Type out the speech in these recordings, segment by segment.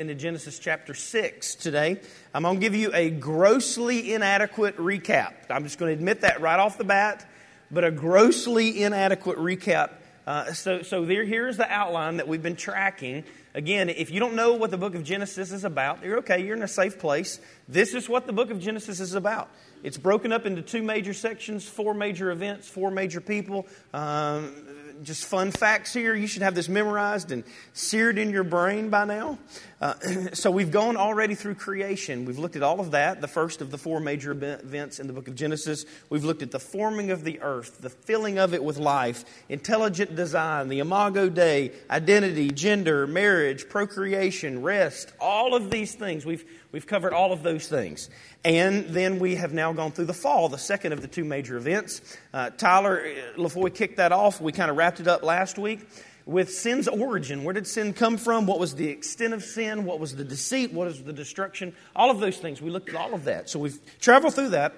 into Genesis chapter 6 today. I'm going to give you a grossly inadequate recap. I'm just going to admit that right off the bat, but a grossly inadequate recap. Uh, so, so there, here's the outline that we've been tracking. Again, if you don't know what the book of Genesis is about, you're okay, you're in a safe place. This is what the book of Genesis is about. It's broken up into two major sections, four major events, four major people. Um, just fun facts here. You should have this memorized and seared in your brain by now. Uh, so we've gone already through creation. We've looked at all of that, the first of the four major events in the book of Genesis. We've looked at the forming of the earth, the filling of it with life, intelligent design, the imago Dei, identity, gender, marriage, procreation, rest, all of these things. We've, we've covered all of those things. And then we have now gone through the fall, the second of the two major events. Uh, Tyler uh, LaFoy kicked that off. We kind of wrapped it up last week with sin's origin. Where did sin come from? What was the extent of sin? What was the deceit? What is the destruction? All of those things. We looked at all of that. So we've traveled through that.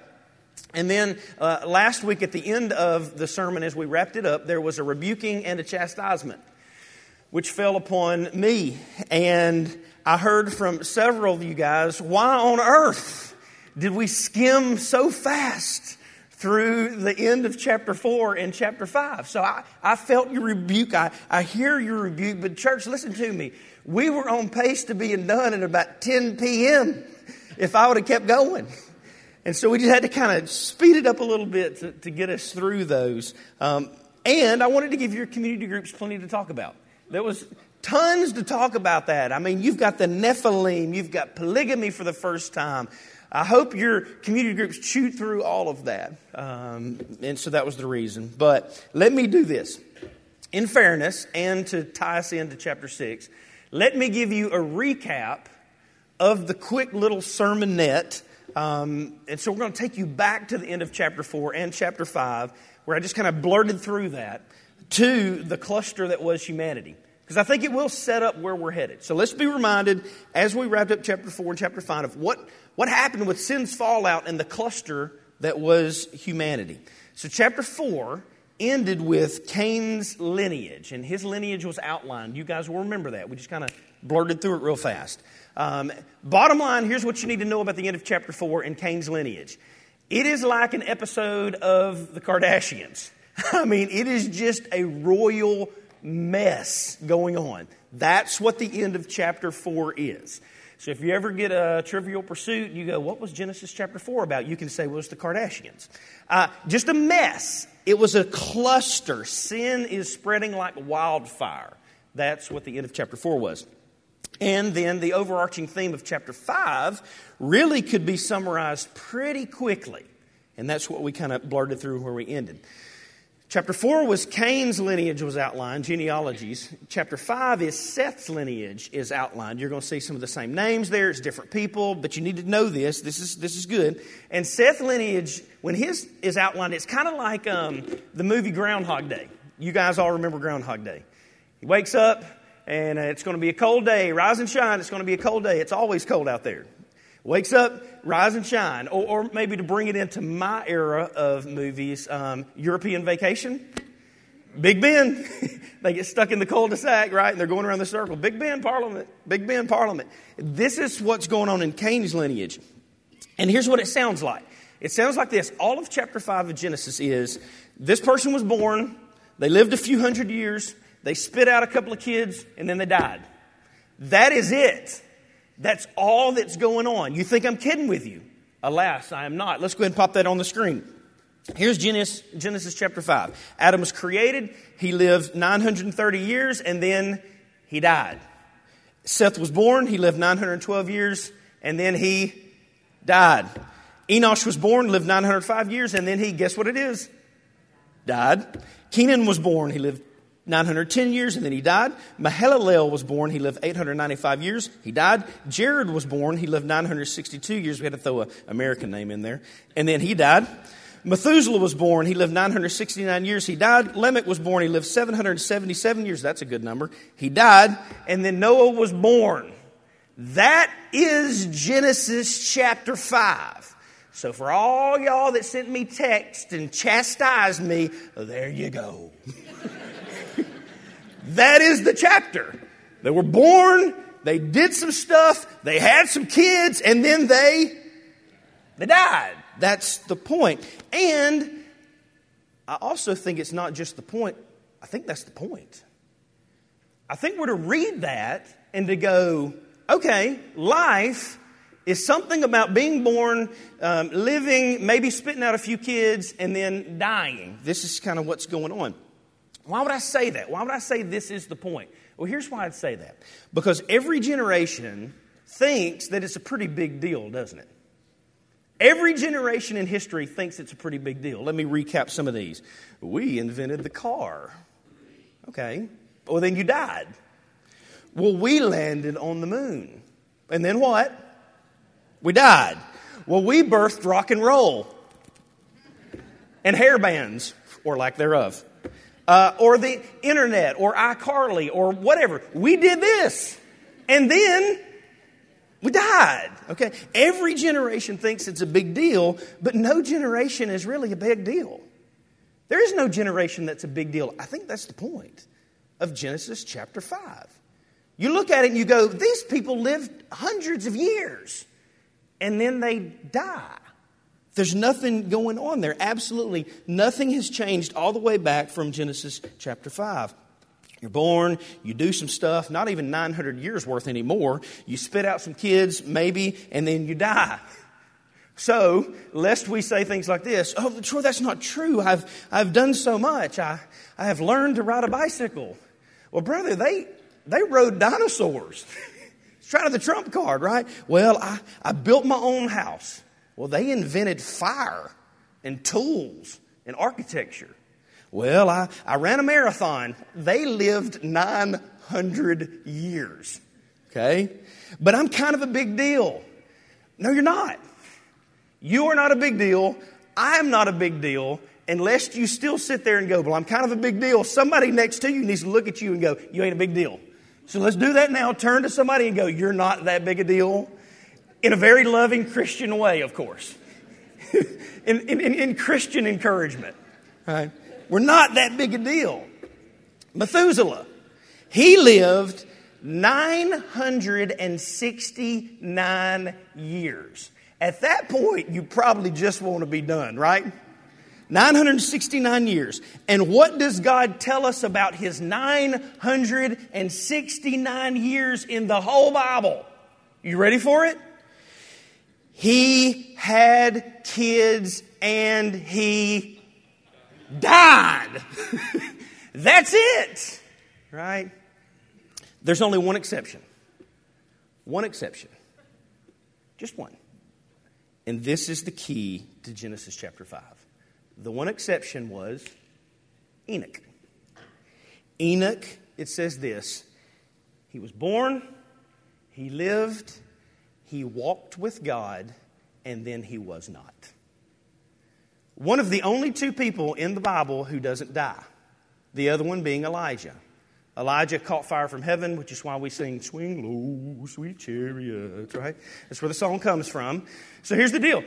And then uh, last week, at the end of the sermon, as we wrapped it up, there was a rebuking and a chastisement, which fell upon me. And I heard from several of you guys, why on earth? did we skim so fast through the end of chapter 4 and chapter 5. So I, I felt your rebuke. I, I hear your rebuke. But, church, listen to me. We were on pace to being done at about 10 p.m. if I would have kept going. And so we just had to kind of speed it up a little bit to, to get us through those. Um, and I wanted to give your community groups plenty to talk about. There was tons to talk about that. I mean, you've got the Nephilim, you've got polygamy for the first time. I hope your community groups chewed through all of that. Um, and so that was the reason. But let me do this. In fairness, and to tie us into chapter 6, let me give you a recap of the quick little sermonette. Um, and so we're going to take you back to the end of chapter 4 and chapter 5, where I just kind of blurted through that to the cluster that was humanity because I think it will set up where we're headed. So let's be reminded as we wrapped up chapter 4 and chapter 5 of what, what happened with sin's fallout and the cluster that was humanity. So, chapter 4 ended with Cain's lineage, and his lineage was outlined. You guys will remember that. We just kind of blurted through it real fast. Um, bottom line here's what you need to know about the end of chapter 4 and Cain's lineage it is like an episode of the Kardashians. I mean, it is just a royal mess going on. That's what the end of chapter 4 is. So if you ever get a trivial pursuit you go, What was Genesis chapter 4 about? You can say, Well, it's the Kardashians. Uh, just a mess. It was a cluster. Sin is spreading like wildfire. That's what the end of chapter 4 was. And then the overarching theme of chapter 5 really could be summarized pretty quickly. And that's what we kind of blurted through where we ended. Chapter 4 was Cain's lineage was outlined, genealogies. Chapter 5 is Seth's lineage is outlined. You're going to see some of the same names there. It's different people, but you need to know this. This is, this is good. And Seth's lineage, when his is outlined, it's kind of like um, the movie Groundhog Day. You guys all remember Groundhog Day. He wakes up, and it's going to be a cold day. Rise and shine, it's going to be a cold day. It's always cold out there. Wakes up, rise and shine. Or, or maybe to bring it into my era of movies, um, European Vacation. Big Ben. they get stuck in the cul-de-sac, right? And they're going around the circle. Big Ben Parliament. Big Ben Parliament. This is what's going on in Cain's lineage. And here's what it sounds like. It sounds like this. All of chapter 5 of Genesis is this person was born, they lived a few hundred years, they spit out a couple of kids, and then they died. That is it. That's all that's going on. You think I'm kidding with you. Alas, I am not. Let's go ahead and pop that on the screen. Here's Genesis, Genesis chapter 5. Adam was created, he lived 930 years, and then he died. Seth was born, he lived 912 years, and then he died. Enosh was born, lived 905 years, and then he, guess what it is? Died. Kenan was born, he lived 910 years and then he died. Mahalalel was born. He lived 895 years. He died. Jared was born. He lived 962 years. We had to throw an American name in there. And then he died. Methuselah was born. He lived 969 years. He died. Lamech was born. He lived 777 years. That's a good number. He died. And then Noah was born. That is Genesis chapter 5. So for all y'all that sent me text and chastised me, there you go. That is the chapter. They were born, they did some stuff, they had some kids, and then they they died. That's the point. And I also think it's not just the point, I think that's the point. I think we're to read that and to go, okay, life is something about being born, um, living, maybe spitting out a few kids, and then dying. This is kind of what's going on. Why would I say that? Why would I say this is the point? Well, here's why I'd say that. Because every generation thinks that it's a pretty big deal, doesn't it? Every generation in history thinks it's a pretty big deal. Let me recap some of these. We invented the car. Okay. Well, then you died. Well, we landed on the moon. And then what? We died. Well, we birthed rock and roll and hair bands, or lack thereof, uh, or the internet, or iCarly, or whatever. We did this. And then we died. Okay? Every generation thinks it's a big deal, but no generation is really a big deal. There is no generation that's a big deal. I think that's the point of Genesis chapter 5. You look at it and you go, these people lived hundreds of years and then they die. There's nothing going on there. Absolutely nothing has changed all the way back from Genesis chapter 5. You're born, you do some stuff, not even 900 years worth anymore. You spit out some kids, maybe, and then you die. So, lest we say things like this, oh, Troy, that's not true. I've, I've done so much. I, I have learned to ride a bicycle. Well, brother, they, they rode dinosaurs. it's Try to the trump card, right? Well, I, I built my own house. Well, they invented fire and tools and architecture. Well, I, I ran a marathon. They lived 900 years. Okay? But I'm kind of a big deal. No, you're not. You are not a big deal. I am not a big deal unless you still sit there and go, Well, I'm kind of a big deal. Somebody next to you needs to look at you and go, You ain't a big deal. So let's do that now. Turn to somebody and go, You're not that big a deal. In a very loving Christian way, of course. in, in, in, Christian encouragement. Right? We're not that big a deal. Methuselah, he lived 969 years. At that point, you probably just want to be done, right? 969 years. And what does God tell us about his 969 years in the whole Bible? You ready for it? He had kids and he died. That's it. Right? There's only one exception. One exception. Just one. And this is the key to Genesis chapter 5. The one exception was Enoch. Enoch, it says this he was born, he lived, he walked with God, and then he was not. One of the only two people in the Bible who doesn't die, the other one being Elijah. Elijah caught fire from heaven, which is why we sing Swing Low, Sweet Chariot, right? That's where the song comes from. So here's the deal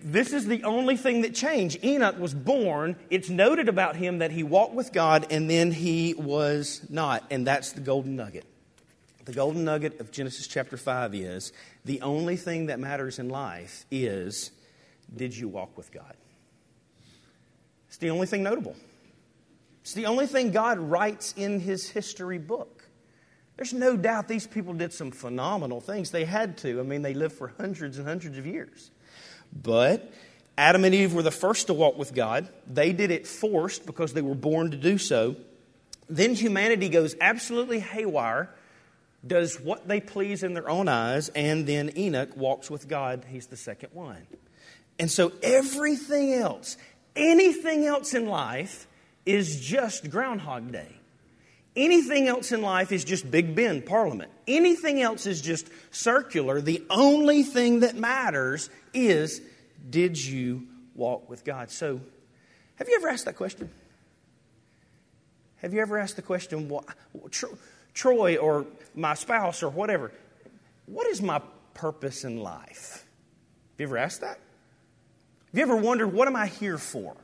this is the only thing that changed. Enoch was born. It's noted about him that he walked with God and then he was not. And that's the golden nugget. The golden nugget of Genesis chapter 5 is the only thing that matters in life is did you walk with God? It's the only thing notable. It's the only thing God writes in his history book. There's no doubt these people did some phenomenal things. They had to. I mean, they lived for hundreds and hundreds of years. But Adam and Eve were the first to walk with God. They did it forced because they were born to do so. Then humanity goes absolutely haywire, does what they please in their own eyes, and then Enoch walks with God. He's the second one. And so everything else, anything else in life, is just Groundhog Day. Anything else in life is just Big Ben Parliament. Anything else is just circular. The only thing that matters is did you walk with God? So, have you ever asked that question? Have you ever asked the question, well, Troy or my spouse or whatever, what is my purpose in life? Have you ever asked that? Have you ever wondered, what am I here for?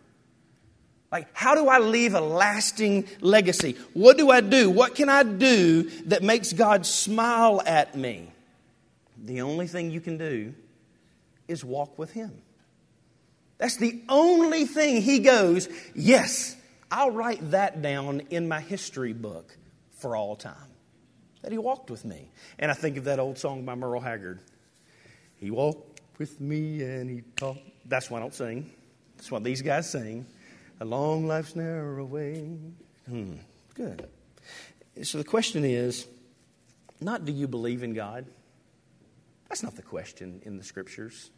Like, how do I leave a lasting legacy? What do I do? What can I do that makes God smile at me? The only thing you can do is walk with Him. That's the only thing He goes, yes, I'll write that down in my history book for all time. That He walked with me. And I think of that old song by Merle Haggard. He walked with me and He talked. That's why I don't sing. That's what these guys sing. A long life's narrow way. Hmm, good. So the question is not do you believe in God? That's not the question in the scriptures.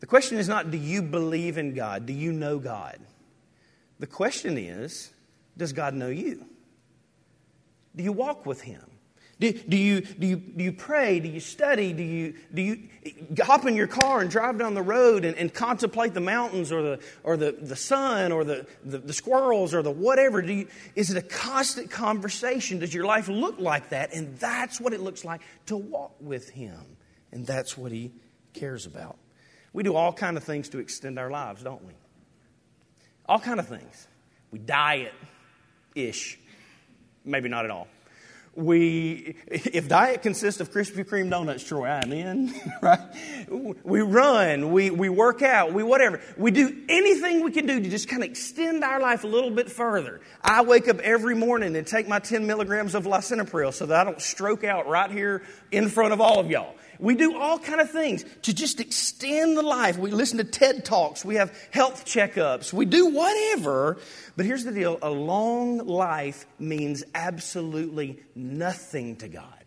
The question is not do you believe in God? Do you know God? The question is does God know you? Do you walk with Him? Do, do, you, do, you, do you pray? Do you study? Do you, do you hop in your car and drive down the road and, and contemplate the mountains or the, or the, the sun or the, the, the squirrels or the whatever? Do you, is it a constant conversation? Does your life look like that? And that's what it looks like to walk with Him. And that's what He cares about. We do all kind of things to extend our lives, don't we? All kind of things. We diet ish. Maybe not at all we if diet consists of Krispy Kreme donuts, Troy, I'm in, right? We run, we, we work out, we whatever. We do anything we can do to just kind of extend our life a little bit further. I wake up every morning and take my 10 milligrams of lisinopril so that I don't stroke out right here in front of all of y'all. We do all kind of things to just extend the life. We listen to TED Talks. We have health checkups. We do whatever. But here's the deal. A long life means absolutely nothing to God.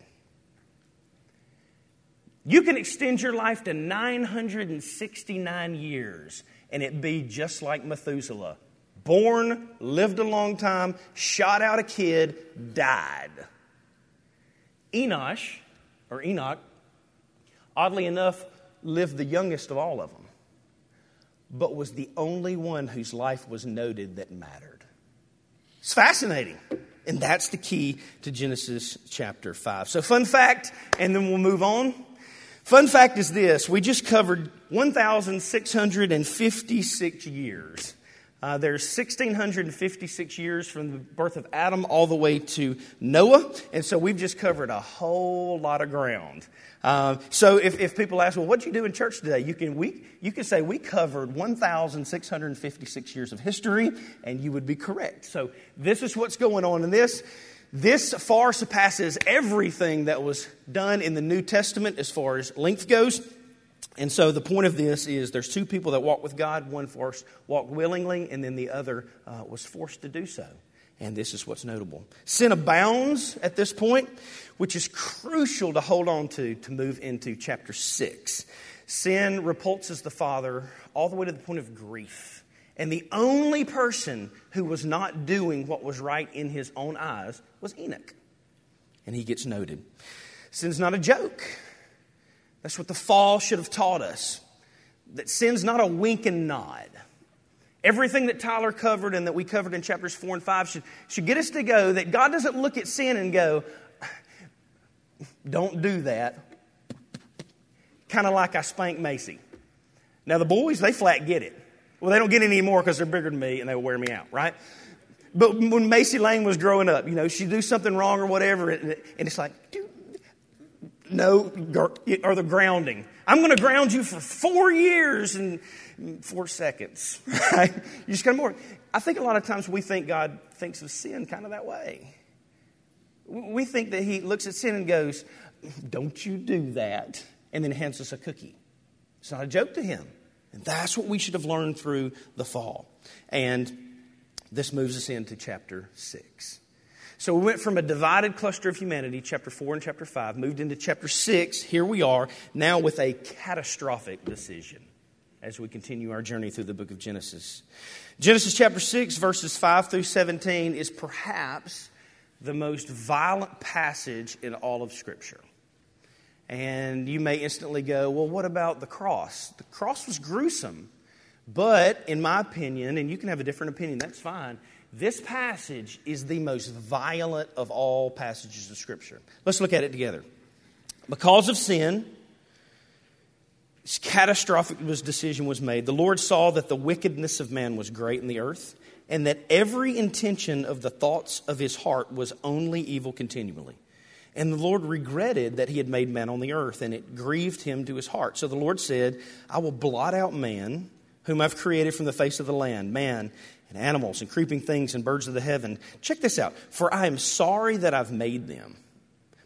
You can extend your life to 969 years and it be just like Methuselah. Born, lived a long time, shot out a kid, died. Enosh, or Enoch, oddly enough, lived the youngest of all of them, but was the only one whose life was noted that mattered. It's fascinating. And that's the key to Genesis chapter 5. So, fun fact, and then we'll move on. Fun fact is this we just covered 1,656 years uh, there's 1,656 years from the birth of Adam all the way to Noah, and so we've just covered a whole lot of ground. Uh, so if, if people ask, well, what did you do in church today? You can, we, you can say we covered 1,656 years of history, and you would be correct. So this is what's going on in this. This far surpasses everything that was done in the New Testament as far as length goes. And so the point of this is there's two people that walk with God. One first walked willingly, and then the other uh, was forced to do so. And this is what's notable. Sin abounds at this point, which is crucial to hold on to to move into chapter 6. Sin repulses the Father all the way to the point of grief. And the only person who was not doing what was right in his own eyes was Enoch. And he gets noted. Sin's not a joke. That's what the fall should have taught us. That sin's not a wink and nod. Everything that Tyler covered and that we covered in chapters 4 and 5 should, should get us to go that God doesn't look at sin and go, don't do that. Kind of like I spanked Macy. Now, the boys, they flat get it. Well, they don't get it anymore because they're bigger than me and they wear me out, right? But when Macy Lane was growing up, you know, she'd do something wrong or whatever, and it's like, dude, no, or the grounding. I'm going to ground you for four years and four seconds. Right? You just kind of more. I think a lot of times we think God thinks of sin kind of that way. We think that He looks at sin and goes, "Don't you do that," and then hands us a cookie. It's not a joke to Him, and that's what we should have learned through the fall. And this moves us into chapter six. So we went from a divided cluster of humanity, chapter 4 and chapter 5, moved into chapter 6. Here we are, now with a catastrophic decision as we continue our journey through the book of Genesis. Genesis chapter 6, verses 5 through 17, is perhaps the most violent passage in all of Scripture. And you may instantly go, well, what about the cross? The cross was gruesome. But in my opinion, and you can have a different opinion, that's fine. This passage is the most violent of all passages of Scripture. Let's look at it together. Because of sin, this catastrophic decision was made. The Lord saw that the wickedness of man was great in the earth, and that every intention of the thoughts of his heart was only evil continually. And the Lord regretted that he had made man on the earth, and it grieved him to his heart. So the Lord said, I will blot out man, whom I've created from the face of the land, man and animals and creeping things and birds of the heaven. Check this out. For I am sorry that I've made them.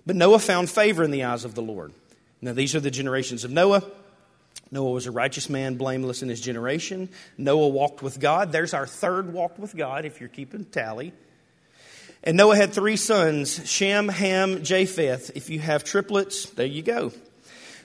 But Noah found favor in the eyes of the Lord. Now, these are the generations of Noah. Noah was a righteous man, blameless in his generation. Noah walked with God. There's our third walk with God, if you're keeping tally. And Noah had three sons Shem, Ham, Japheth. If you have triplets, there you go.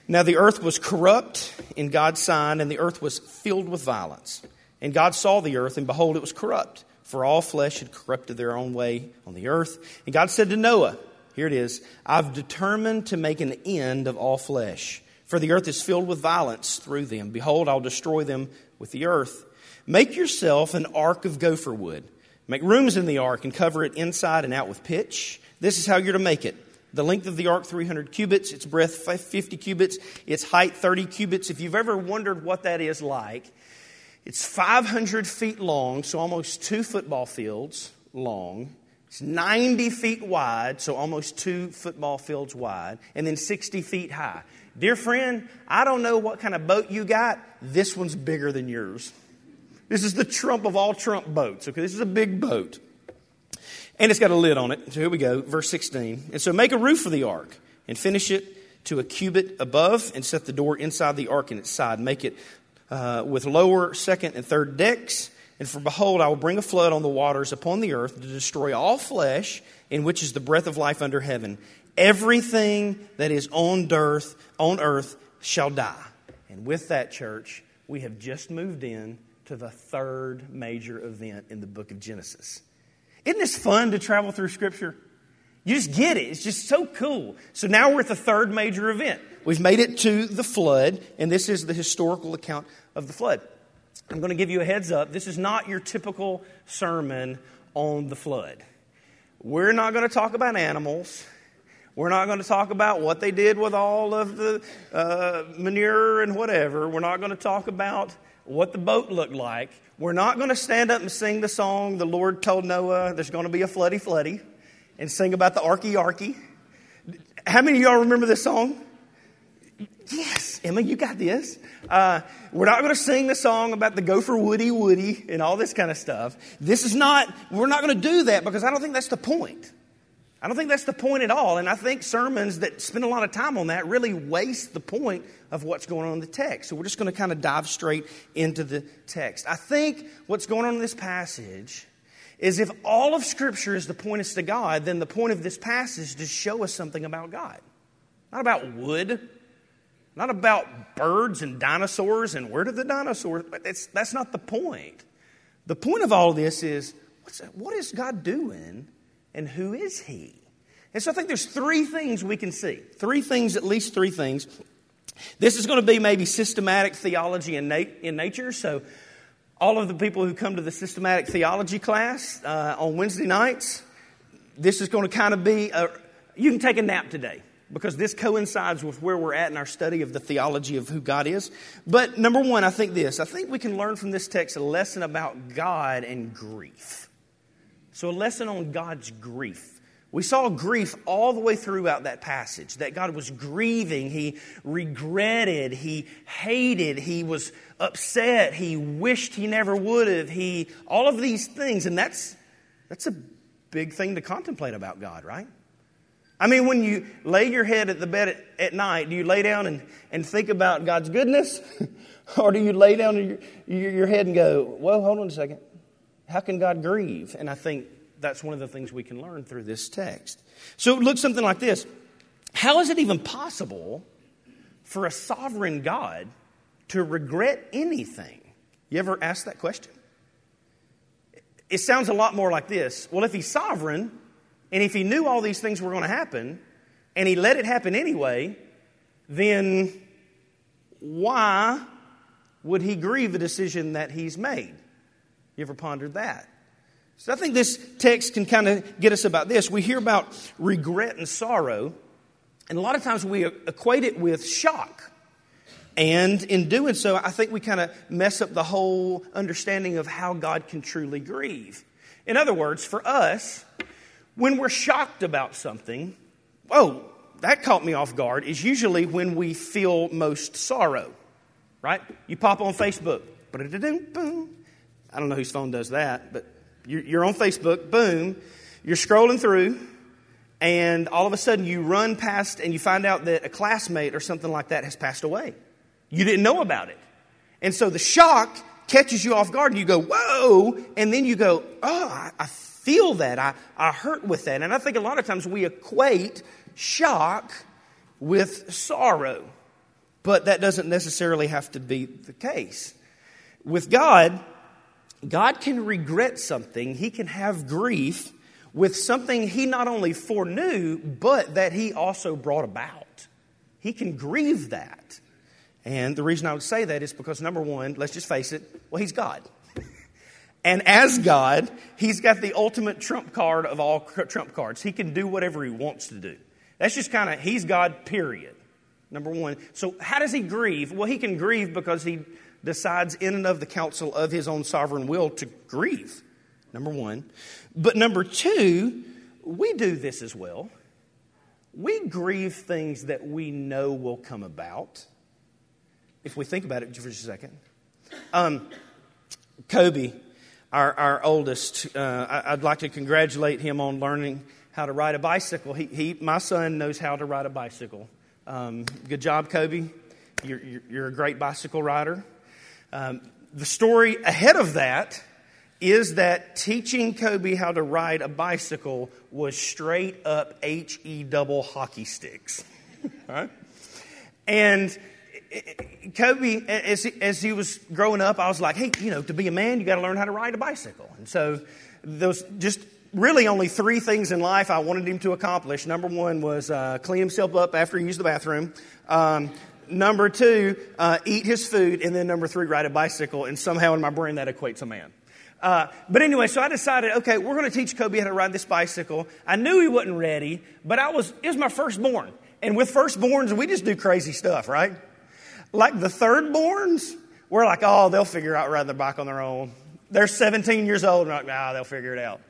Now the earth was corrupt in God's sign, and the earth was filled with violence. And God saw the earth, and behold, it was corrupt, for all flesh had corrupted their own way on the earth. And God said to Noah, Here it is, I've determined to make an end of all flesh, for the earth is filled with violence through them. Behold, I'll destroy them with the earth. Make yourself an ark of gopher wood. Make rooms in the ark and cover it inside and out with pitch. This is how you're to make it. The length of the ark, 300 cubits. Its breadth, 50 cubits. Its height, 30 cubits. If you've ever wondered what that is like, it's 500 feet long, so almost two football fields long. It's 90 feet wide, so almost two football fields wide, and then 60 feet high. Dear friend, I don't know what kind of boat you got. This one's bigger than yours. This is the trump of all trump boats. Okay, this is a big boat. And it's got a lid on it. So here we go, verse 16. And so make a roof for the ark and finish it to a cubit above and set the door inside the ark in its side. Make it uh, with lower, second, and third decks. And for behold, I will bring a flood on the waters upon the earth to destroy all flesh, in which is the breath of life under heaven. Everything that is on earth, on earth shall die. And with that, church, we have just moved in to the third major event in the book of Genesis. Isn't this fun to travel through Scripture? You just get it. It's just so cool. So now we're at the third major event. We've made it to the flood, and this is the historical account of the flood. I'm going to give you a heads up. This is not your typical sermon on the flood. We're not going to talk about animals. We're not going to talk about what they did with all of the uh, manure and whatever. We're not going to talk about what the boat looked like. We're not going to stand up and sing the song the Lord told Noah there's going to be a floody floody and sing about the arky arky. How many of y'all remember this song? Yes, Emma, you got this. Uh, we're not going to sing the song about the gopher woody woody and all this kind of stuff. This is not, we're not going to do that because I don't think that's the point. I don't think that's the point at all. And I think sermons that spend a lot of time on that really waste the point of what's going on in the text. So we're just going to kind of dive straight into the text. I think what's going on in this passage is if all of Scripture is to point us to God, then the point of this passage is to show us something about God. Not about wood, not about birds and dinosaurs and where did the dinosaurs. That's, that's not the point. The point of all this is what is God doing and who is he? And so I think there's three things we can see. Three things, at least three things. This is going to be maybe systematic theology in, nat- in nature. So, all of the people who come to the systematic theology class uh, on Wednesday nights, this is going to kind of be a, you can take a nap today because this coincides with where we're at in our study of the theology of who God is. But number one, I think this I think we can learn from this text a lesson about God and grief. So, a lesson on God's grief. We saw grief all the way throughout that passage that God was grieving, He regretted, He hated, He was upset, He wished He never would have, He, all of these things. And that's, that's a big thing to contemplate about God, right? I mean, when you lay your head at the bed at, at night, do you lay down and, and think about God's goodness? or do you lay down your, your head and go, well, hold on a second. How can God grieve? And I think that's one of the things we can learn through this text. So it looks something like this How is it even possible for a sovereign God to regret anything? You ever ask that question? It sounds a lot more like this. Well, if he's sovereign, and if he knew all these things were going to happen, and he let it happen anyway, then why would he grieve the decision that he's made? You ever pondered that? So I think this text can kind of get us about this. We hear about regret and sorrow, and a lot of times we equate it with shock. And in doing so, I think we kind of mess up the whole understanding of how God can truly grieve. In other words, for us, when we're shocked about something, oh, that caught me off guard, is usually when we feel most sorrow, right? You pop on Facebook, I don't know whose phone does that, but you're on Facebook, boom, you're scrolling through, and all of a sudden you run past and you find out that a classmate or something like that has passed away. You didn't know about it. And so the shock catches you off guard and you go, whoa, and then you go, oh, I, feel that. I, I hurt with that. And I think a lot of times we equate shock with sorrow, but that doesn't necessarily have to be the case. With God, God can regret something, He can have grief with something He not only foreknew, but that He also brought about. He can grieve that. And the reason I would say that is because, number one, let's just face it, well, He's God. And as God, He's got the ultimate trump card of all trump cards. He can do whatever He wants to do. That's just kind of, He's God, period. Number one. So, how does He grieve? Well, He can grieve because He decides in and of the counsel of His own sovereign will to grieve. Number one. But number two, we do this as well. We grieve things that we know will come about. If we think about it for just a second. Um, Kobe our, our oldest, uh, I, would like to congratulate him on learning how to ride a bicycle. He, he my son knows how to ride a bicycle. Um, good job, Kobe. You're, you're, you're, a great bicycle rider. Um, the story ahead of that is that teaching Kobe how to ride a bicycle was straight up H E double hockey sticks. right? And Kobe, as he, as he was growing up, I was like, hey, you know, to be a man, you got to learn how to ride a bicycle. And so was just really only three things in life I wanted him to accomplish. Number one was uh, clean himself up after he used the bathroom. Um, number two, uh, eat his food. And then number three, ride a bicycle. And somehow in my brain, that equates a man. Uh, but anyway, so I decided, okay, we're going to teach Kobe how to ride this bicycle. I knew he wasn't ready, but I was, it was my firstborn. And with firstborns, we just do crazy stuff, right? Like the thirdborns, we're like, oh, they'll figure out riding the bike on their own. They're 17 years old, and we're like, ah, they'll figure it out.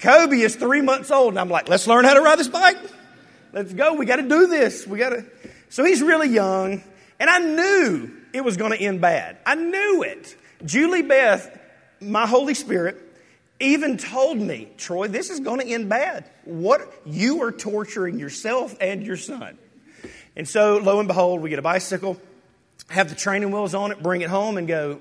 Kobe is three months old, and I'm like, let's learn how to ride this bike. Let's go. We got to do this. We got to. So he's really young, and I knew it was going to end bad. I knew it. Julie Beth, my Holy Spirit, even told me, Troy, this is going to end bad. What you are torturing yourself and your son. And so, lo and behold, we get a bicycle have the training wheels on it, bring it home, and go,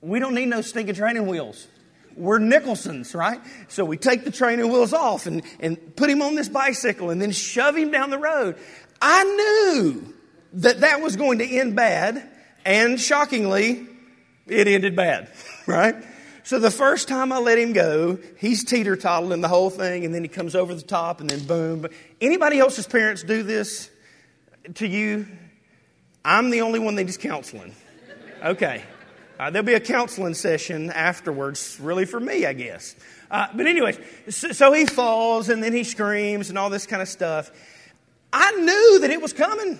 we don't need no stinking training wheels. We're Nicholsons, right? So we take the training wheels off and, and put him on this bicycle and then shove him down the road. I knew that that was going to end bad, and shockingly, it ended bad, right? So the first time I let him go, he's teeter tottling the whole thing, and then he comes over the top, and then boom. Anybody else's parents do this to you? I'm the only one that is counseling. Okay. Uh, there'll be a counseling session afterwards, really for me, I guess. Uh, but, anyways, so, so, he falls and then he screams and all this kind of stuff. I knew that it was coming.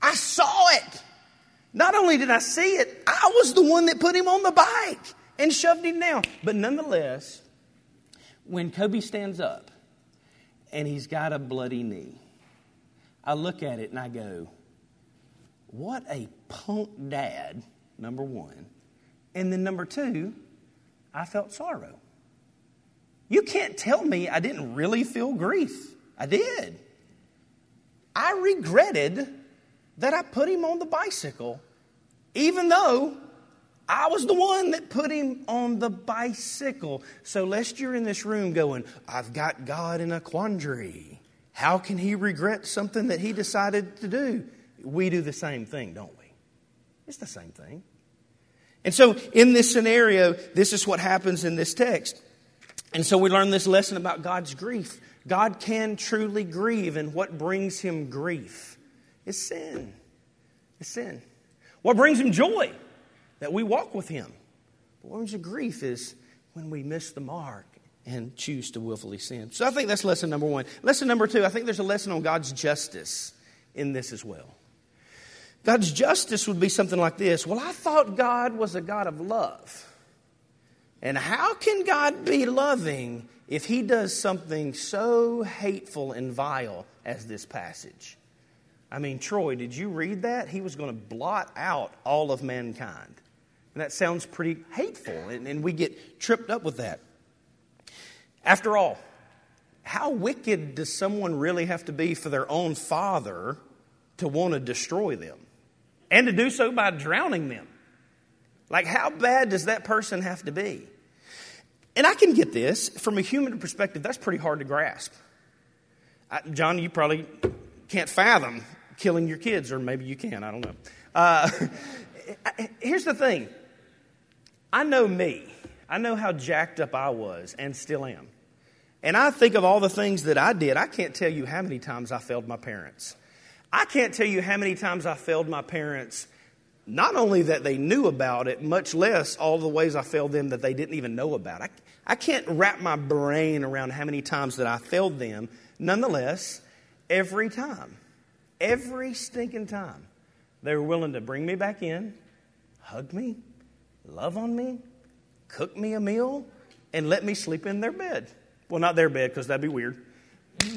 I saw it. Not only did I see it, I was the one that put him on the bike and shoved him down. But nonetheless, when Kobe stands up and he's got a bloody knee, I look at it and I go, what a punk dad, number one. And then number two, I felt sorrow. You can't tell me I didn't really feel grief. I did. I regretted that I put him on the bicycle, even though I was the one that put him on the bicycle. So, lest you're in this room going, I've got God in a quandary. How can he regret something that he decided to do? We do the same thing, don't we? It's the same thing. And so, in this scenario, this is what happens in this text. And so, we learn this lesson about God's grief. God can truly grieve, and what brings him grief is sin. It's sin. What brings him joy? That we walk with him. But what brings him grief is when we miss the mark and choose to willfully sin. So I think that's lesson number one. Lesson number two, I think there's a lesson on God's justice in this as well. God's justice would be something like this Well, I thought God was a God of love. And how can God be loving if he does something so hateful and vile as this passage? I mean, Troy, did you read that? He was going to blot out all of mankind. And that sounds pretty hateful, and, and we get tripped up with that. After all, how wicked does someone really have to be for their own father to want to destroy them? And to do so by drowning them? Like, how bad does that person have to be? And I can get this from a human perspective, that's pretty hard to grasp. I, John, you probably can't fathom killing your kids, or maybe you can, I don't know. Uh, here's the thing I know me, I know how jacked up I was and still am. And I think of all the things that I did. I can't tell you how many times I failed my parents. I can't tell you how many times I failed my parents, not only that they knew about it, much less all the ways I failed them that they didn't even know about. I, I can't wrap my brain around how many times that I failed them. Nonetheless, every time, every stinking time, they were willing to bring me back in, hug me, love on me, cook me a meal, and let me sleep in their bed. Well, not their bed, because that'd be weird,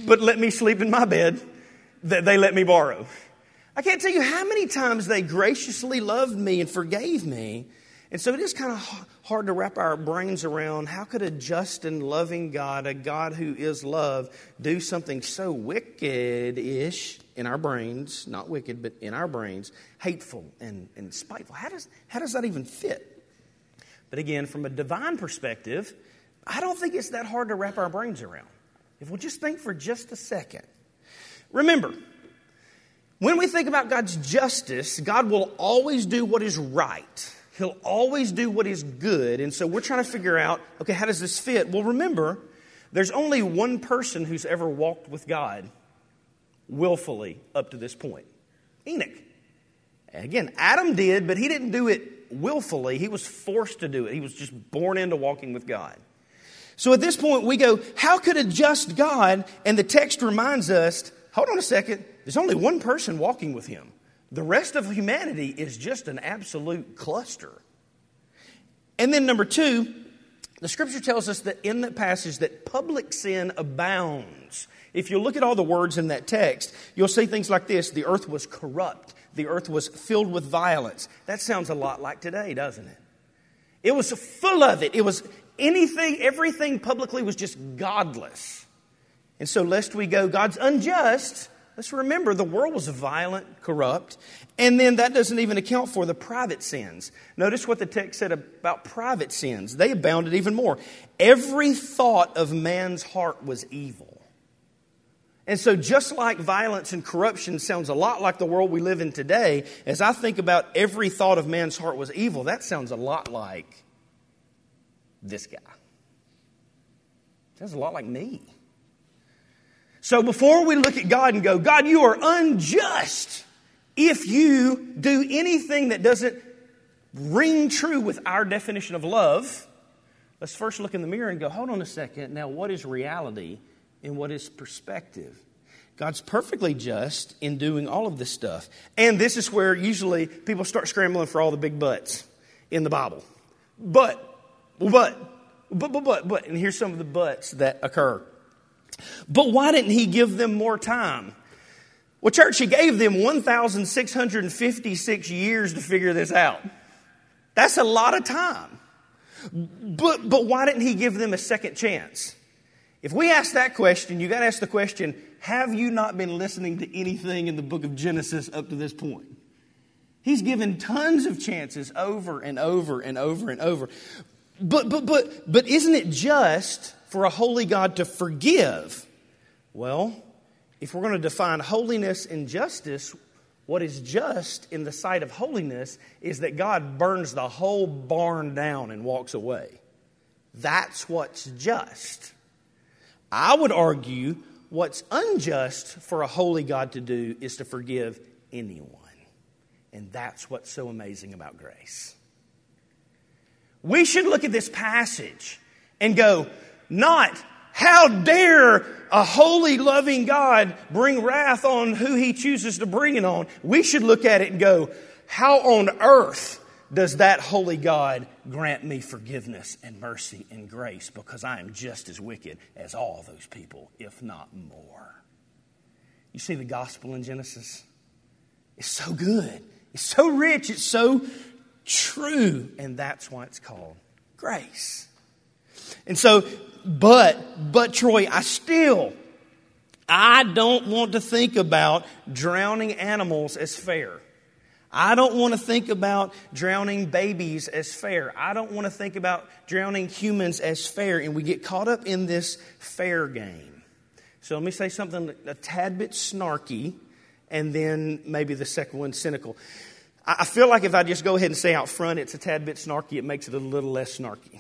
but let me sleep in my bed that they let me borrow. I can't tell you how many times they graciously loved me and forgave me. And so it is kind of hard to wrap our brains around how could a just and loving God, a God who is love, do something so wicked ish in our brains, not wicked, but in our brains, hateful and, and spiteful? How does, how does that even fit? But again, from a divine perspective, I don't think it's that hard to wrap our brains around. If we'll just think for just a second. Remember, when we think about God's justice, God will always do what is right. He'll always do what is good. And so we're trying to figure out okay, how does this fit? Well, remember, there's only one person who's ever walked with God willfully up to this point Enoch. Again, Adam did, but he didn't do it willfully. He was forced to do it. He was just born into walking with God. So at this point, we go, how could a just God, and the text reminds us, hold on a second, there's only one person walking with him. The rest of humanity is just an absolute cluster. And then, number two, the scripture tells us that in that passage that public sin abounds. If you look at all the words in that text, you'll see things like this the earth was corrupt, the earth was filled with violence. That sounds a lot like today, doesn't it? It was full of it. It was anything, everything publicly was just godless. And so, lest we go, God's unjust, Let's remember the world was violent, corrupt, and then that doesn't even account for the private sins. Notice what the text said about private sins. They abounded even more. Every thought of man's heart was evil. And so, just like violence and corruption sounds a lot like the world we live in today, as I think about every thought of man's heart was evil, that sounds a lot like this guy. Sounds a lot like me. So before we look at God and go, God, you are unjust if you do anything that doesn't ring true with our definition of love, let's first look in the mirror and go, hold on a second. Now, what is reality and what is perspective? God's perfectly just in doing all of this stuff. And this is where usually people start scrambling for all the big buts in the Bible. But, but, but, but, but, but, and here's some of the buts that occur. But why didn't he give them more time? Well, church, he gave them 1,656 years to figure this out. That's a lot of time. But, but why didn't he give them a second chance? If we ask that question, you got to ask the question have you not been listening to anything in the book of Genesis up to this point? He's given tons of chances over and over and over and over. But, but, but, but isn't it just for a holy God to forgive? Well, if we're going to define holiness and justice, what is just in the sight of holiness is that God burns the whole barn down and walks away. That's what's just. I would argue what's unjust for a holy God to do is to forgive anyone. And that's what's so amazing about grace. We should look at this passage and go, not, How dare a holy, loving God bring wrath on who he chooses to bring it on? We should look at it and go, how on earth does that holy God grant me forgiveness and mercy and grace because I am just as wicked as all those people, if not more? You see, the gospel in Genesis is so good, it's so rich, it's so true, and that's why it's called grace. And so, but, but Troy, I still, I don't want to think about drowning animals as fair. I don't want to think about drowning babies as fair. I don't want to think about drowning humans as fair. And we get caught up in this fair game. So let me say something a tad bit snarky, and then maybe the second one cynical. I feel like if I just go ahead and say out front it's a tad bit snarky, it makes it a little less snarky.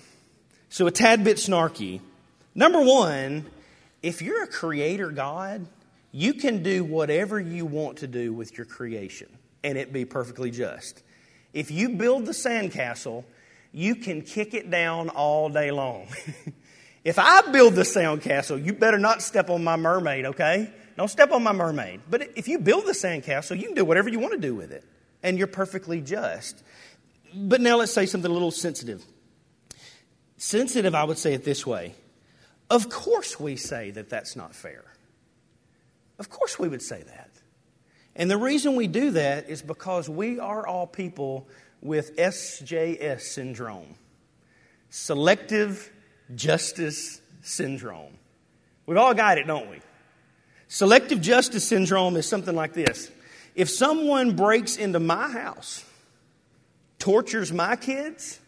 So, a tad bit snarky. Number one, if you're a creator God, you can do whatever you want to do with your creation and it be perfectly just. If you build the sandcastle, you can kick it down all day long. if I build the sandcastle, you better not step on my mermaid, okay? Don't step on my mermaid. But if you build the sandcastle, you can do whatever you want to do with it, and you're perfectly just. But now let's say something a little sensitive. Sensitive, I would say it this way. Of course, we say that that's not fair. Of course, we would say that. And the reason we do that is because we are all people with SJS syndrome selective justice syndrome. We've all got it, don't we? Selective justice syndrome is something like this if someone breaks into my house, tortures my kids,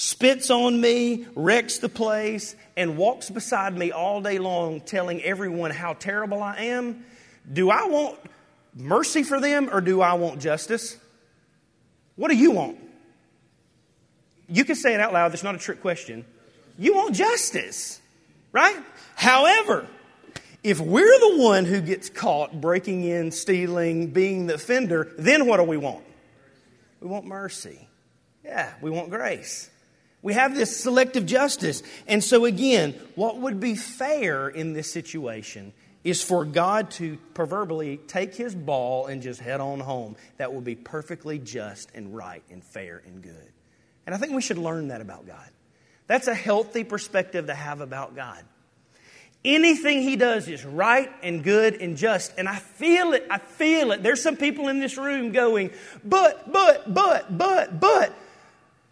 spits on me, wrecks the place, and walks beside me all day long telling everyone how terrible I am, do I want mercy for them or do I want justice? What do you want? You can say it out loud, that's not a trick question. You want justice, right? However, if we're the one who gets caught breaking in, stealing, being the offender, then what do we want? We want mercy. Yeah, we want grace. We have this selective justice. And so, again, what would be fair in this situation is for God to proverbially take his ball and just head on home. That will be perfectly just and right and fair and good. And I think we should learn that about God. That's a healthy perspective to have about God. Anything he does is right and good and just. And I feel it. I feel it. There's some people in this room going, but, but, but, but, but.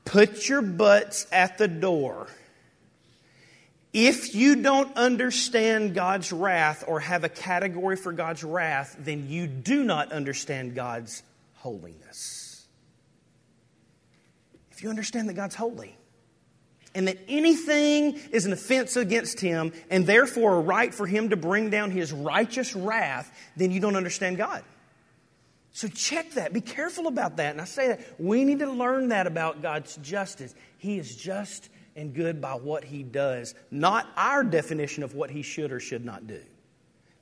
Put your butts at the door if you don't understand God's wrath or have a category for God's wrath, then you do not understand God's holiness. If you understand that God's holy and that anything is an offense against Him and therefore a right for Him to bring down His righteous wrath, then you don't understand God. So check that. Be careful about that. And I say that we need to learn that about God's justice. He is just and good by what he does, not our definition of what he should or should not do.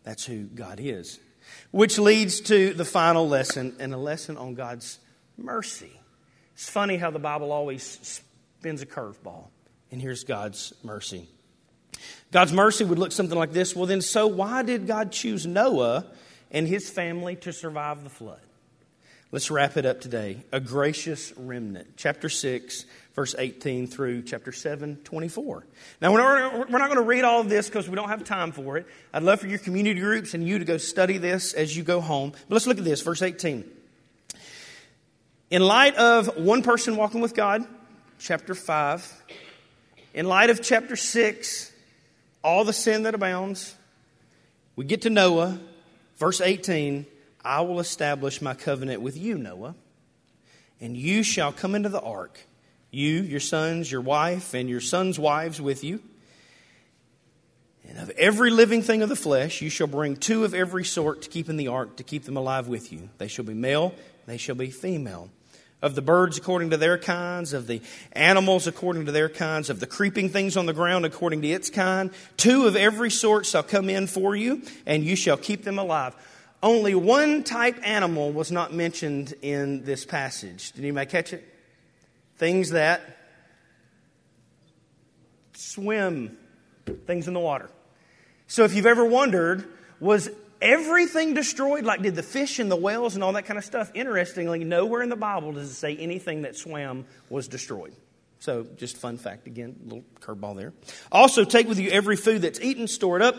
That's who God is. Which leads to the final lesson, and a lesson on God's mercy. It's funny how the Bible always spins a curveball. And here's God's mercy. God's mercy would look something like this. Well, then, so why did God choose Noah and his family to survive the flood? Let's wrap it up today. A gracious remnant. Chapter 6, verse 18 through chapter 7, 24. Now, we're not, we're not going to read all of this because we don't have time for it. I'd love for your community groups and you to go study this as you go home. But let's look at this, verse 18. In light of one person walking with God, chapter 5, in light of chapter 6, all the sin that abounds, we get to Noah, verse 18. I will establish my covenant with you, Noah, and you shall come into the ark you, your sons, your wife, and your sons' wives with you. And of every living thing of the flesh, you shall bring two of every sort to keep in the ark, to keep them alive with you. They shall be male, they shall be female. Of the birds according to their kinds, of the animals according to their kinds, of the creeping things on the ground according to its kind, two of every sort shall come in for you, and you shall keep them alive. Only one type animal was not mentioned in this passage. Did anybody catch it? Things that swim, things in the water. So if you've ever wondered, was everything destroyed? Like, did the fish and the whales and all that kind of stuff? Interestingly, nowhere in the Bible does it say anything that swam was destroyed. So, just fun fact again, little curveball there. Also, take with you every food that's eaten, store it up.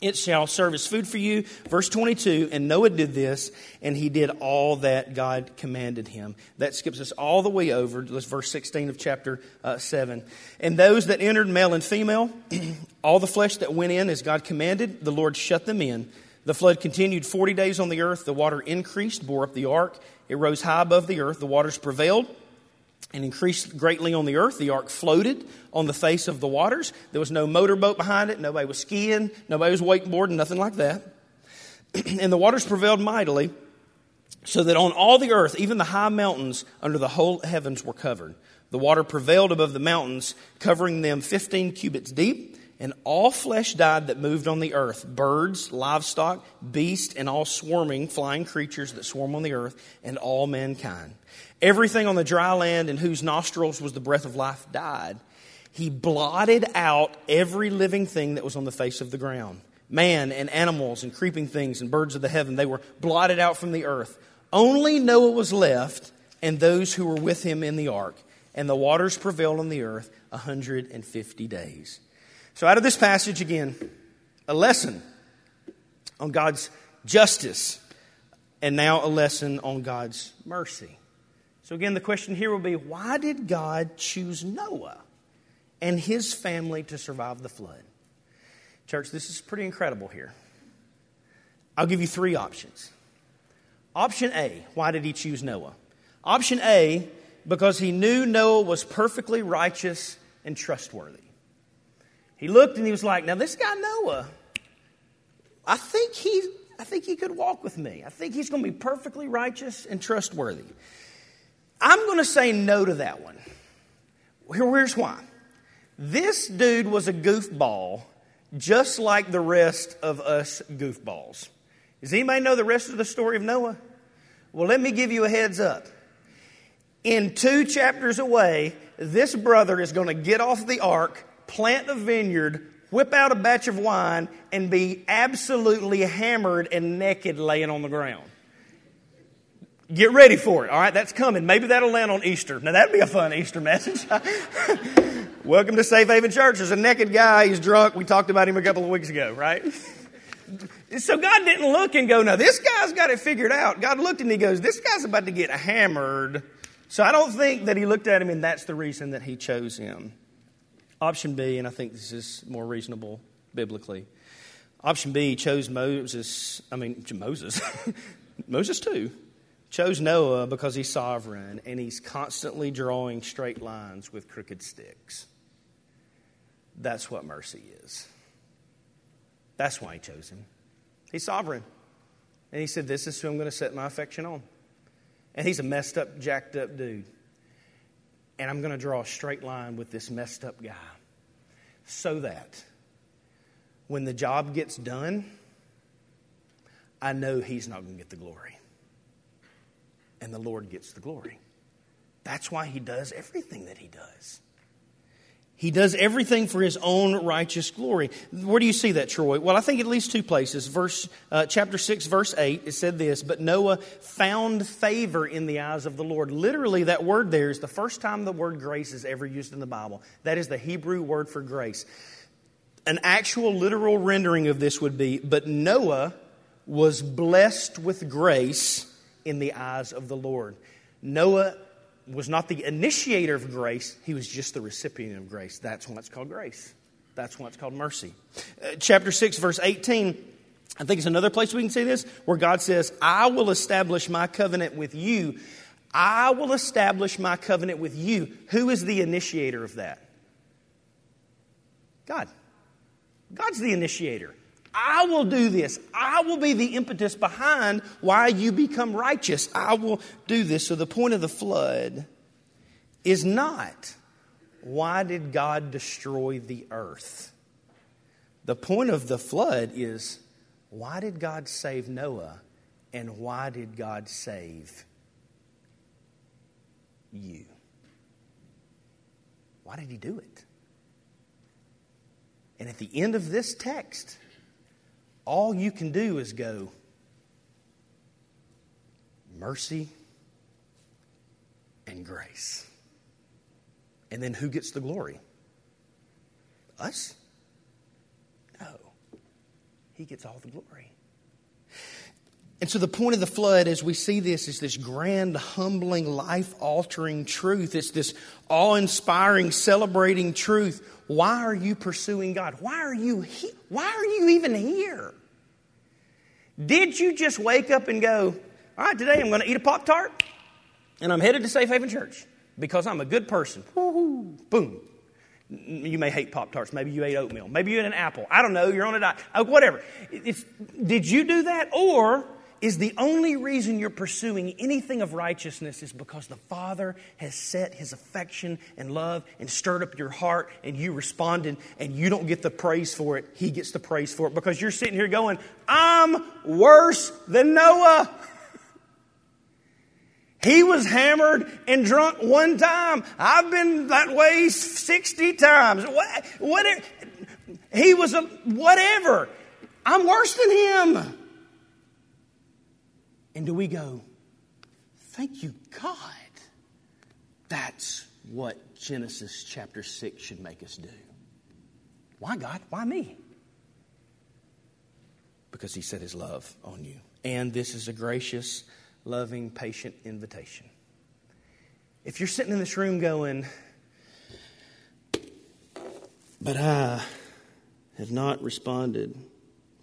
It shall serve as food for you. Verse 22, and Noah did this, and he did all that God commanded him. That skips us all the way over to verse 16 of chapter uh, 7. And those that entered, male and female, all the flesh that went in as God commanded, the Lord shut them in. The flood continued 40 days on the earth. The water increased, bore up the ark. It rose high above the earth. The waters prevailed and increased greatly on the earth. The ark floated on the face of the waters. There was no motorboat behind it. Nobody was skiing. Nobody was wakeboarding, nothing like that. and the waters prevailed mightily, so that on all the earth, even the high mountains under the whole heavens were covered. The water prevailed above the mountains, covering them 15 cubits deep. And all flesh died that moved on the earth birds, livestock, beasts, and all swarming, flying creatures that swarm on the earth, and all mankind. Everything on the dry land in whose nostrils was the breath of life died. He blotted out every living thing that was on the face of the ground. Man and animals and creeping things and birds of the heaven, they were blotted out from the earth. Only Noah was left and those who were with him in the ark, and the waters prevailed on the earth 150 days. So, out of this passage again, a lesson on God's justice, and now a lesson on God's mercy. So, again, the question here will be why did God choose Noah and his family to survive the flood? Church, this is pretty incredible here. I'll give you three options. Option A, why did he choose Noah? Option A, because he knew Noah was perfectly righteous and trustworthy. He looked and he was like, now this guy Noah, I think he, I think he could walk with me. I think he's going to be perfectly righteous and trustworthy. I'm going to say no to that one. Here's why. This dude was a goofball, just like the rest of us goofballs. Does anybody know the rest of the story of Noah? Well, let me give you a heads up. In two chapters away, this brother is going to get off the ark, plant a vineyard, whip out a batch of wine, and be absolutely hammered and naked laying on the ground. Get ready for it, all right? That's coming. Maybe that'll land on Easter. Now, that'd be a fun Easter message. Welcome to Safe Haven Church. There's a naked guy. He's drunk. We talked about him a couple of weeks ago, right? so God didn't look and go, now this guy's got it figured out. God looked and he goes, this guy's about to get hammered. So I don't think that he looked at him and that's the reason that he chose him. Option B, and I think this is more reasonable biblically. Option B chose Moses, I mean, Moses, Moses too chose Noah because he's sovereign and he's constantly drawing straight lines with crooked sticks. That's what mercy is. That's why he chose him. He's sovereign. And he said, This is who I'm going to set my affection on. And he's a messed up, jacked up dude. And I'm going to draw a straight line with this messed up guy so that when the job gets done, I know he's not going to get the glory and the Lord gets the glory. That's why he does everything that he does. He does everything for his own righteous glory. Where do you see that, Troy? Well, I think at least two places. Verse, uh, chapter 6, verse 8, it said this But Noah found favor in the eyes of the Lord. Literally, that word there is the first time the word grace is ever used in the Bible. That is the Hebrew word for grace. An actual literal rendering of this would be But Noah was blessed with grace in the eyes of the Lord. Noah was not the initiator of grace, he was just the recipient of grace. That's why it's called grace. That's why it's called mercy. Uh, chapter 6, verse 18, I think it's another place we can see this, where God says, I will establish my covenant with you. I will establish my covenant with you. Who is the initiator of that? God. God's the initiator. I will do this. I will be the impetus behind why you become righteous. I will do this. So the point of the flood is not why did God destroy the earth? The point of the flood is why did God save Noah and why did God save you? Why did he do it? And at the end of this text, all you can do is go, mercy and grace. And then who gets the glory? Us? No. He gets all the glory. And so, the point of the flood, as we see this, is this grand, humbling, life altering truth. It's this awe inspiring, celebrating truth. Why are you pursuing God? Why are you he- Why are you even here? Did you just wake up and go, All right, today I'm going to eat a Pop Tart and I'm headed to Safe Haven Church because I'm a good person? Woo-hoo. Boom. You may hate Pop Tarts. Maybe you ate oatmeal. Maybe you ate an apple. I don't know. You're on a diet. Uh, whatever. It's, did you do that? Or is the only reason you're pursuing anything of righteousness is because the Father has set his affection and love and stirred up your heart and you responded and you don't get the praise for it. He gets the praise for it because you're sitting here going, I'm worse than Noah. He was hammered and drunk one time. I've been that way 60 times. Whatever. He was a whatever. I'm worse than him. And do we go, thank you, God? That's what Genesis chapter 6 should make us do. Why, God? Why me? Because He set His love on you. And this is a gracious, loving, patient invitation. If you're sitting in this room going, but I have not responded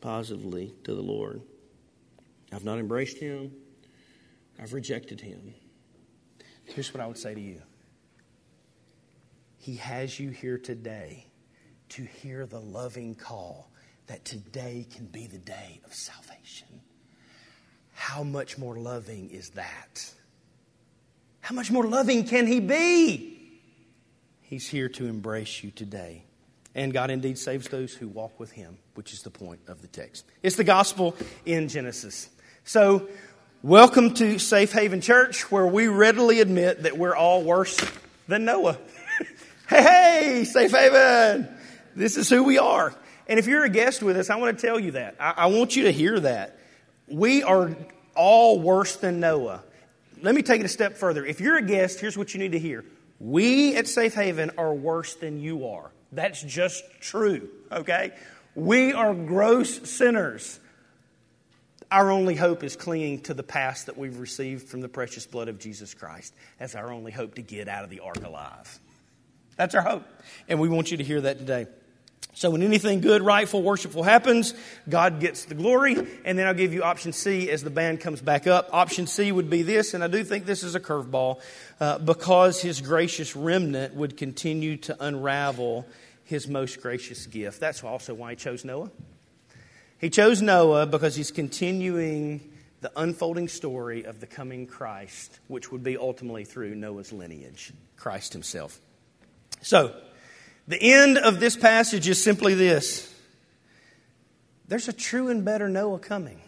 positively to the Lord, I've not embraced him. I've rejected him. Here's what I would say to you He has you here today to hear the loving call that today can be the day of salvation. How much more loving is that? How much more loving can He be? He's here to embrace you today. And God indeed saves those who walk with Him, which is the point of the text. It's the gospel in Genesis. So, welcome to Safe Haven Church, where we readily admit that we're all worse than Noah. hey, hey, Safe Haven! This is who we are. And if you're a guest with us, I want to tell you that. I, I want you to hear that. We are all worse than Noah. Let me take it a step further. If you're a guest, here's what you need to hear. We at Safe Haven are worse than you are. That's just true, okay? We are gross sinners our only hope is clinging to the past that we've received from the precious blood of Jesus Christ as our only hope to get out of the ark alive. That's our hope. And we want you to hear that today. So, when anything good, rightful, worshipful happens, God gets the glory. And then I'll give you option C as the band comes back up. Option C would be this, and I do think this is a curveball, uh, because his gracious remnant would continue to unravel his most gracious gift. That's also why he chose Noah. He chose Noah because he's continuing the unfolding story of the coming Christ, which would be ultimately through Noah's lineage, Christ himself. So, the end of this passage is simply this there's a true and better Noah coming,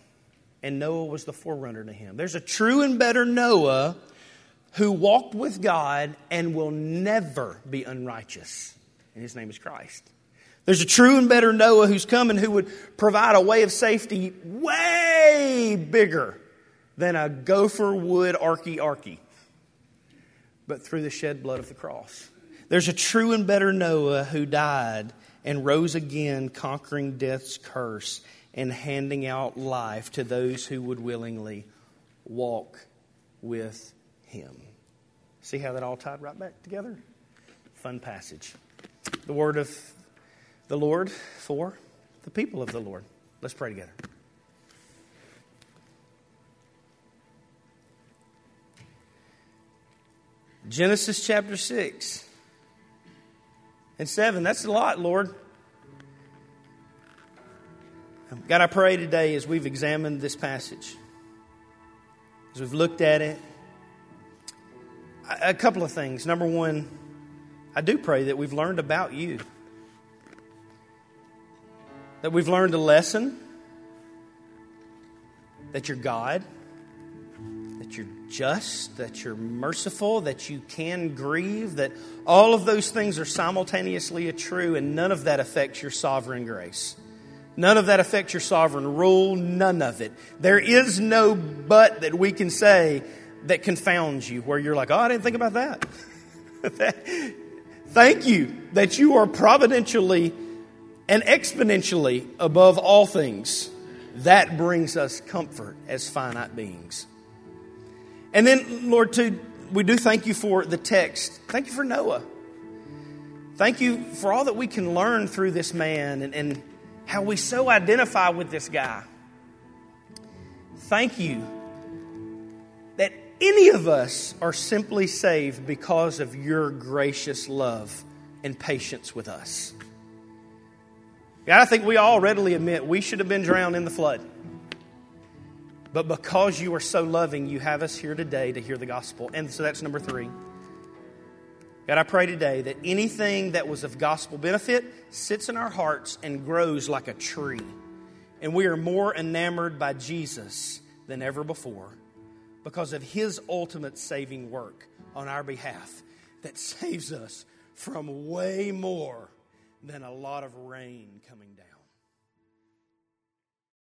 and Noah was the forerunner to him. There's a true and better Noah who walked with God and will never be unrighteous, and his name is Christ. There's a true and better Noah who's coming who would provide a way of safety way bigger than a gopher wood arky arky, but through the shed blood of the cross. There's a true and better Noah who died and rose again, conquering death's curse and handing out life to those who would willingly walk with him. See how that all tied right back together? Fun passage. The word of the Lord for the people of the Lord. Let's pray together. Genesis chapter 6 and 7. That's a lot, Lord. God, I pray today as we've examined this passage, as we've looked at it, a couple of things. Number one, I do pray that we've learned about you that we've learned a lesson that you're God, that you're just, that you're merciful, that you can grieve, that all of those things are simultaneously true, and none of that affects your sovereign grace. None of that affects your sovereign rule, none of it. There is no but that we can say that confounds you, where you're like, oh, I didn't think about that. Thank you that you are providentially and exponentially above all things. That brings us comfort as finite beings. And then, Lord, too, we do thank you for the text. Thank you for Noah. Thank you for all that we can learn through this man and, and how we so identify with this guy. Thank you that any of us are simply saved because of your gracious love and patience with us. God, I think we all readily admit we should have been drowned in the flood. But because you are so loving, you have us here today to hear the gospel. And so that's number three. God, I pray today that anything that was of gospel benefit sits in our hearts and grows like a tree. And we are more enamored by Jesus than ever before because of his ultimate saving work on our behalf that saves us from way more than a lot of rain coming down.